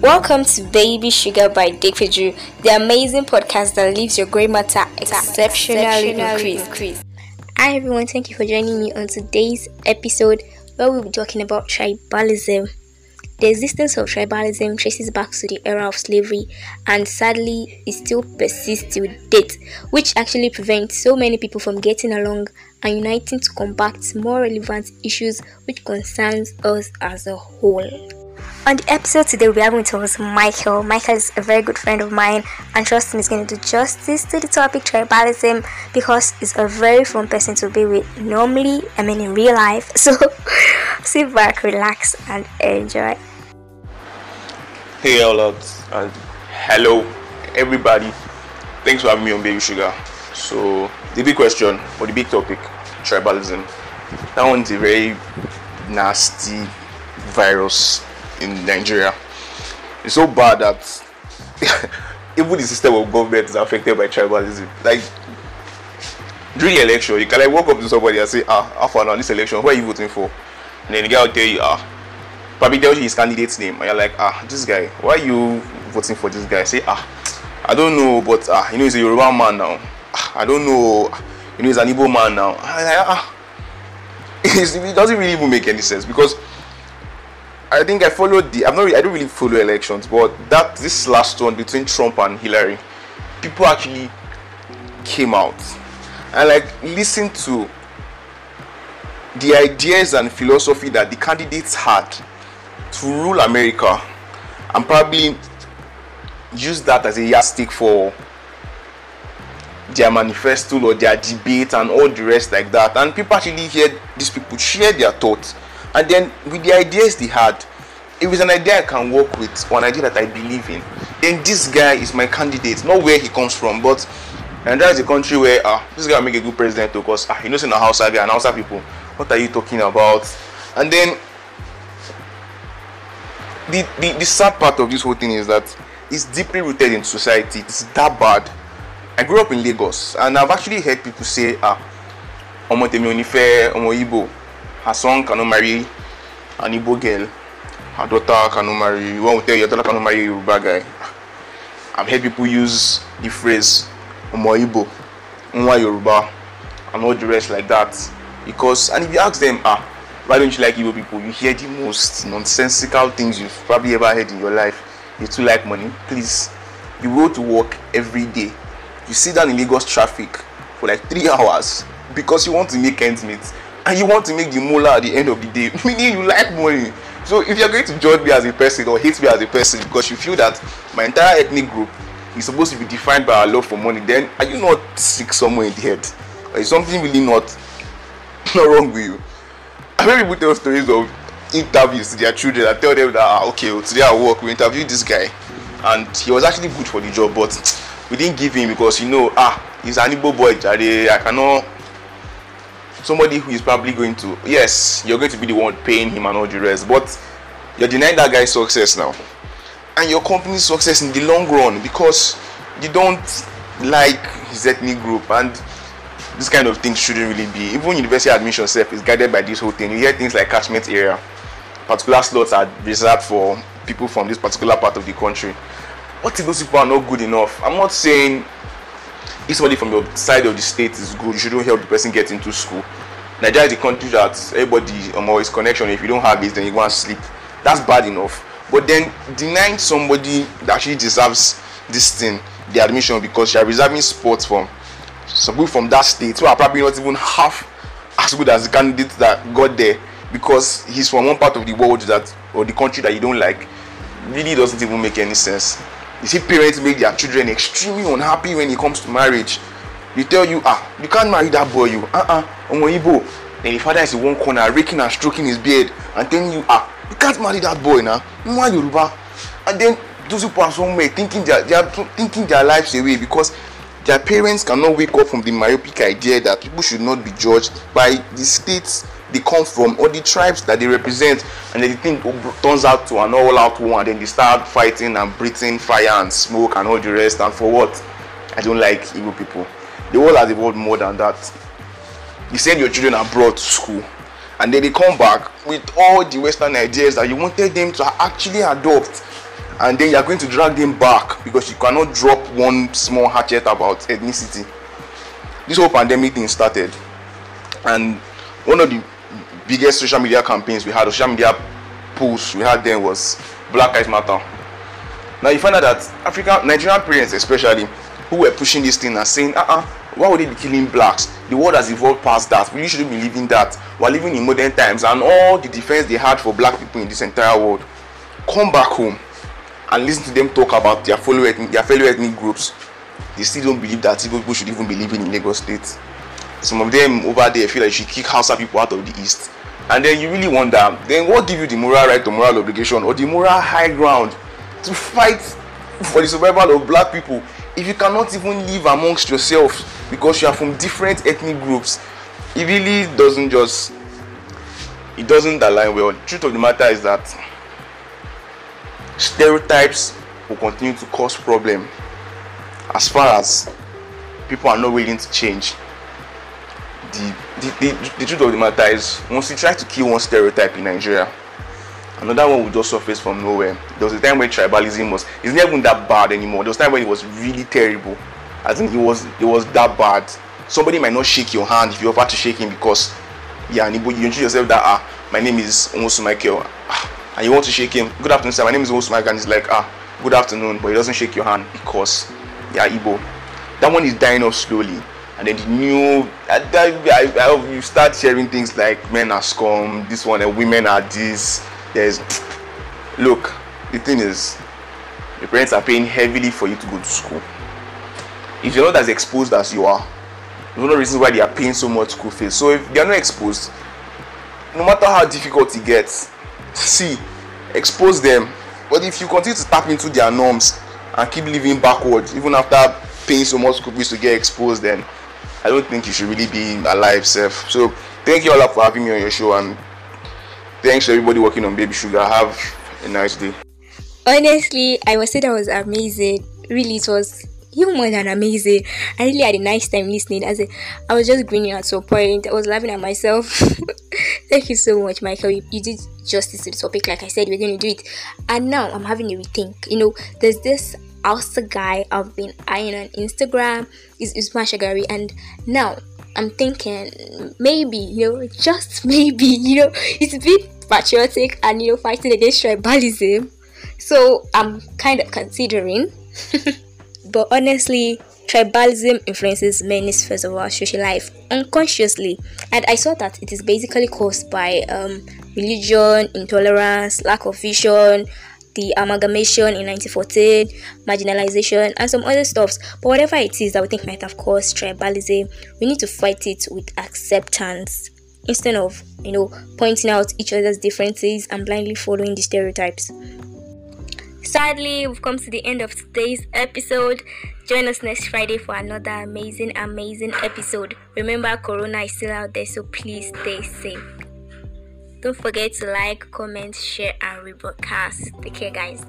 Welcome to Baby Sugar by Dick Dikpeju, the amazing podcast that leaves your grey matter exceptionally increased. Hi everyone, thank you for joining me on today's episode where we'll be talking about tribalism. The existence of tribalism traces back to the era of slavery and sadly it still persists to date, which actually prevents so many people from getting along and uniting to combat more relevant issues which concerns us as a whole. On the episode today, be having with us Michael. Michael is a very good friend of mine, and trust me, he's going to do justice to the topic tribalism because he's a very fun person to be with. Normally, I mean, in real life. So, sit back, relax, and enjoy. Hey, all and hello, everybody. Thanks for having me on Baby Sugar. So, the big question or the big topic tribalism. That one's a very nasty virus in Nigeria. It's so bad that even the system of government is affected by tribalism. Like during the election, you can like walk up to somebody and say, ah, after now this election, who are you voting for? And then the guy will tell you, ah, probably tells you his candidate's name, and you're like, ah, this guy, why are you voting for this guy? Say, ah, I don't know, but ah, you know he's a Yoruba man now. Ah, I don't know, you know he's an Igbo man now. Ah, it doesn't really even make any sense because I think I followed the. I'm not. Really, I don't really follow elections, but that this last one between Trump and Hillary, people actually came out and like listened to the ideas and philosophy that the candidates had to rule America, and probably use that as a yardstick for their manifesto or their debate and all the rest like that. And people actually hear these people share their thoughts and then with the ideas they had if it's an idea i can work with or an idea that i believe in. Then this guy is my candidate. Not where he comes from but and that is a country where ah this guy make a good president because ah he knows in a Hausa guy and hausa people. What are you talking about? And then the, the the sad part of this whole thing is that it's deeply rooted in society. It's that bad. I grew up in lagos and i've actually heard people say ah ọmọ tèmi ò ọmọ her son cannot marry an Igbo girl. Her daughter cannot marry. You want to tell your daughter cannot marry a Yoruba guy. I've heard people use the phrase Omo Igbo, Nwa Yoruba, and all the rest like that. Because, and if you ask them, ah, why don't you like Igbo people? You hear the most nonsensical things you've probably ever heard in your life. You too like money. Please, you go to work every day. You sit down in Lagos traffic for like three hours because you want to make ends meet and you want to make the moolah at the end of the day. Meaning you like money. So if you're going to judge me as a person or hate me as a person because you feel that my entire ethnic group is supposed to be defined by our love for money then are you not sick somewhere in the head? Or is something really not not wrong with you? I heard people tell stories of interviews to their children and tell them that ah okay well, today at work we interviewed this guy and he was actually good for the job but we didn't give him because you know ah he's an Igbo boy jare i cannot somebody who is probably going to yes you're going to be the one paying him and all the rest but you're denying that guy success now. And your company's success in the long run because you don't like his ethnic group and this kind of thing shouldn't really be. Even university admission self is guided by this whole thing. You hear things like catchment area. Particular slots are reserved for people from this particular part of the country. What if those people are not good enough? I'm not saying if somebody from your side of the state is good, you shouldn't help the person get into school. Nigeria is the country that everybody um, always connection. If you don't have it, then you go and sleep. That's bad enough. But then denying somebody that actually deserves this thing the admission because you are reserving spots from some people from that state who are probably not even half as good as the candidate that got there because he's from one part of the world that or the country that you don't like really doesn't even make any sense. You see parents make their children extremely unhappy when it comes to marriage. They tell you, ah, you can't marry that boy, you. Uh-uh, Omo Igbo. Then the father is in one corner, raking and stroking his beard, and telling you, ah, you can't marry that boy now. Nwa Yoruba. And then those people are somewhere thinking their, they are thinking their lives away because their parents cannot wake up from the myopic idea that people should not be judged by the states they come from or the tribes that they represent and then the thing turns out to an all-out war and then they start fighting and breathing fire and smoke and all the rest and for what? I don't like evil people. The world has evolved more than that. You send your children abroad to school and then they come back with all the western ideas that you wanted them to actually adopt and then you're going to drag them back because you cannot drop one small hatchet about ethnicity. This whole pandemic thing started and one of the biggest social media campaigns we had social media posts we had then was black lives matter. Now you find out that african nigerian parents especially who were pushing this thing and saying uh-uh why would they be killing blacks? The world has evolved past that. We shouldn't be living that. We're living in modern times and all the defense they had for black people in this entire world. Come back home and listen to them talk about their fellow ethnic, their fellow ethnic groups. They still don't believe that people should even be living in lagos state. Some of them over there feel like you should kick hausa people out of the east and then you really wonder then what give you the moral right or moral obligation or the moral high ground to fight for the survival of black people if you cannot even live amongst yourselves because you are from different ethnic groups? It really doesn't just it doesn't align well. The truth of the matter is that stereotypes will continue to cause problem as far as people are not willing to change the the, the, the truth of the matter is once you try to kill one stereotype in nigeria another one will just surface from nowhere. There was a time when tribalism was it's not even that bad anymore. There was a time when it was really terrible. I think it was it was that bad. Somebody might not shake your hand if you offer to shake him because yeah and you introduce yourself that ah my name is Onwosu Michael ah, and you want to shake him. Good afternoon sir. My name is Onwosu Michael and he's like ah good afternoon but he doesn't shake your hand because yeah Igbo. That one is dying off slowly and then the new I, I, I, you start hearing things like men are scum this one and women are this. There's look the thing is your parents are paying heavily for you to go to school. If you're not as exposed as you are there's no reason why they are paying so much school fees. So if they are not exposed no matter how difficult it gets see expose them. But if you continue to tap into their norms and keep living backwards even after paying so much school fees to get exposed then i don't think you should really be alive self so thank you all for having me on your show and thanks to everybody working on baby sugar. Have a nice day. Honestly i must say that was amazing. Really it was even more than amazing. I really had a nice time listening. As i was just grinning at some point. I was laughing at myself. Thank you so much michael. You, you, did justice to the topic like i said we're going to do it. And now i'm having a rethink. You know there's this Hausa guy I've been eyeing on Instagram is Usman Shagari and now I'm thinking maybe, you know, just maybe, you know, it's a bit patriotic and, you know, fighting against tribalism. So I'm kind of considering. but honestly, tribalism influences many spheres of our social life unconsciously. And I saw that it is basically caused by um, religion, intolerance, lack of vision, the amalgamation in 1914, marginalization, and some other stuffs. But whatever it is that we think might have caused tribalism, we need to fight it with acceptance instead of, you know, pointing out each other's differences and blindly following the stereotypes. Sadly, we've come to the end of today's episode. Join us next Friday for another amazing, amazing episode. Remember, Corona is still out there, so please stay safe. Don't forget to like, comment, share, and rebroadcast. Take care, guys.